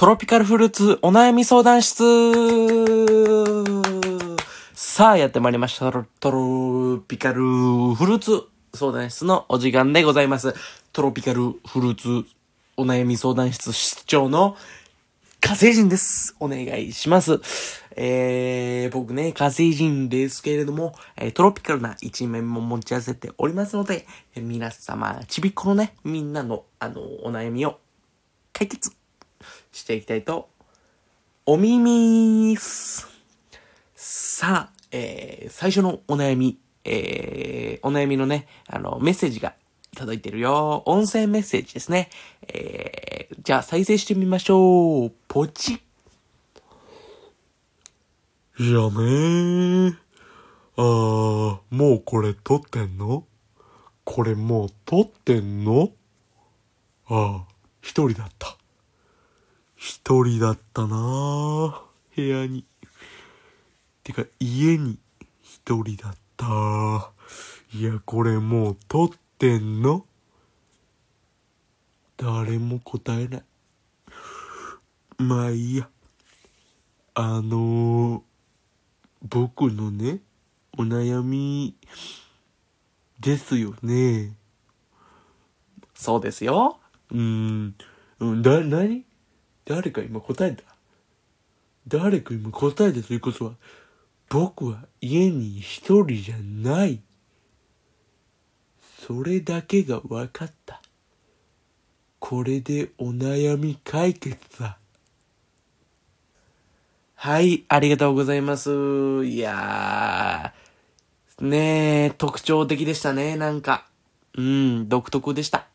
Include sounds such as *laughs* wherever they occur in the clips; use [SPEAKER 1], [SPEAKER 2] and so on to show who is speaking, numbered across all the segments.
[SPEAKER 1] トロピカルフルーツお悩み相談室さあ、やってまいりました。トロピカルフルーツ相談室のお時間でございます。トロピカルフルーツお悩み相談室室長の火星人です。お願いします。えー、僕ね、火星人ですけれども、えートロピカルな一面も持ち合わせておりますので、えー皆様、ちびっこのね、みんなの、あの、お悩みを解決していきたいと、お耳す。さあ、えー、最初のお悩み、えー、お悩みのね、あの、メッセージが届いてるよ。音声メッセージですね。えー、じゃあ再生してみましょう。ポチッ。
[SPEAKER 2] やめー。あー、もうこれ撮ってんの？これもう撮ってんの？ああ、一人だった。一人だったなー部屋に。てか、家に一人だった。いや、これもう撮ってんの？誰も答えない。まあいいや。あのー、僕のね、お悩みですよね。
[SPEAKER 1] そうですよ。
[SPEAKER 2] うーん、うん、だ、なに誰か今答えた？誰か今答えたということは、僕は家に一人じゃない。それだけが分かった。これでお悩み解決だ。
[SPEAKER 1] はい、ありがとうございます。いやー、ねえ、特徴的でしたね、なんか。うん、独特でした。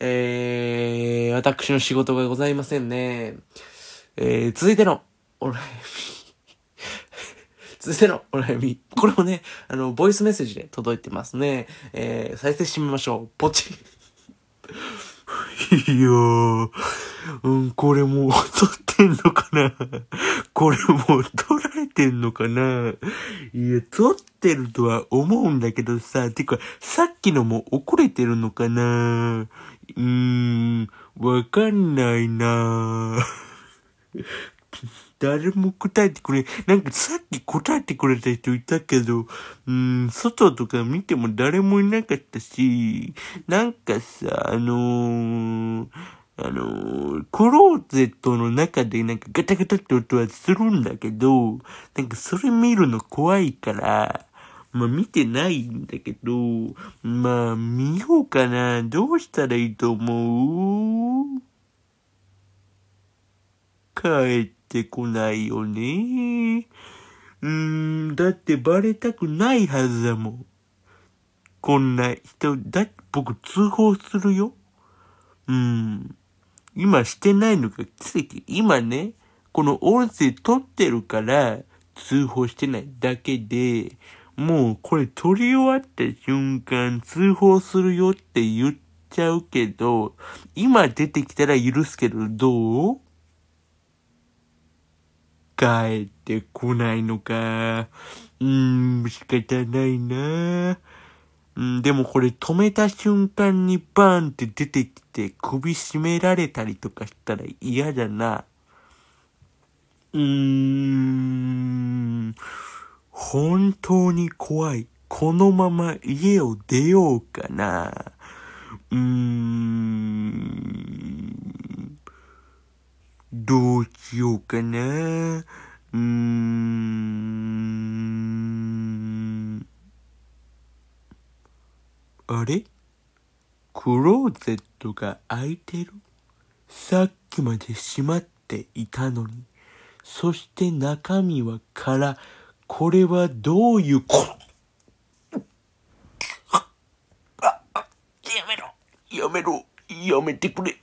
[SPEAKER 1] えー、私の仕事がございませんね。えー、続いてのお悩み。*laughs* 続いてのお悩み。これもね、あの、ボイスメッセージで届いてますね。えー、再生してみましょう。ポチッ。*laughs*
[SPEAKER 2] いやー、うん、これもう撮ってんのかなこれもう撮られてんのかないや、撮ってるとは思うんだけどさ、てか、さっきのも遅れてるのかなうーん、わかんないな。*laughs* 誰も答えてくれ、なんかさっき答えてくれた人いたけど、うーん、外とか見ても誰もいなかったし、なんかさ、あのー、あのー、クローゼットの中でなんかガタガタって音はするんだけど、なんかそれ見るの怖いから、まあ見てないんだけど、まあ見ようかな。どうしたらいいと思う？帰ってこないよね。うーん、だってバレたくないはずだもん。こんな人、だって僕通報するよ。うん。今してないのが奇跡。今ね、この音声撮ってるから通報してないだけで、もうこれ撮り終わった瞬間通報するよって言っちゃうけど、今出てきたら許すけどどう？帰ってこないのか。うーん、仕方ないな。うん、でもこれ止めた瞬間にバーンって出てきて首絞められたりとかしたら嫌だな。うーん、本当に怖い。このまま家を出ようかな。うーん、どうしようかな。うーん。あれ？クローゼットが開いてる？さっきまで閉まっていたのに。そして中身は空。これはどういうこ、
[SPEAKER 1] やめろ。
[SPEAKER 2] やめろ。やめてくれ。う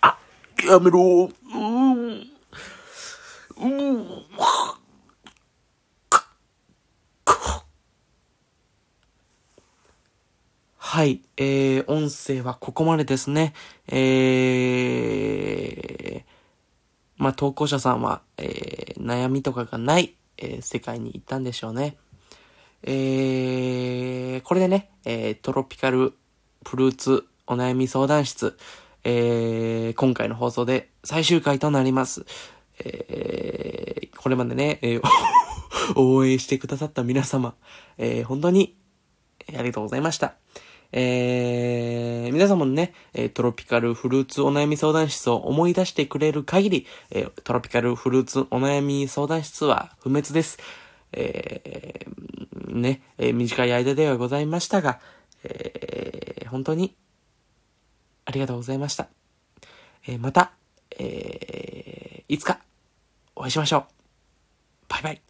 [SPEAKER 2] あ、やめろ。うーうー
[SPEAKER 1] はい、えー、音声はここまでですね。えー、まあ、投稿者さんは、えー、悩みとかがない、えー世界に行ったんでしょうね。えー、これでね、えー、トロピカルフルーツお悩み相談室、え
[SPEAKER 2] ー、今回の放送で最終回となります。えー、これまでね、えー *laughs* 応援してくださった皆様、えー、本当に、ありがとうございました。えー、皆様のね、トロピカルフルーツお悩み相談室を思い出してくれる限り、えートロピカルフルーツお悩み相談室は不滅です。えー、ね、えー短い間ではございましたが、えー本当にありがとうございました。えーまた、えーいつかお会いしましょう。バイバイ。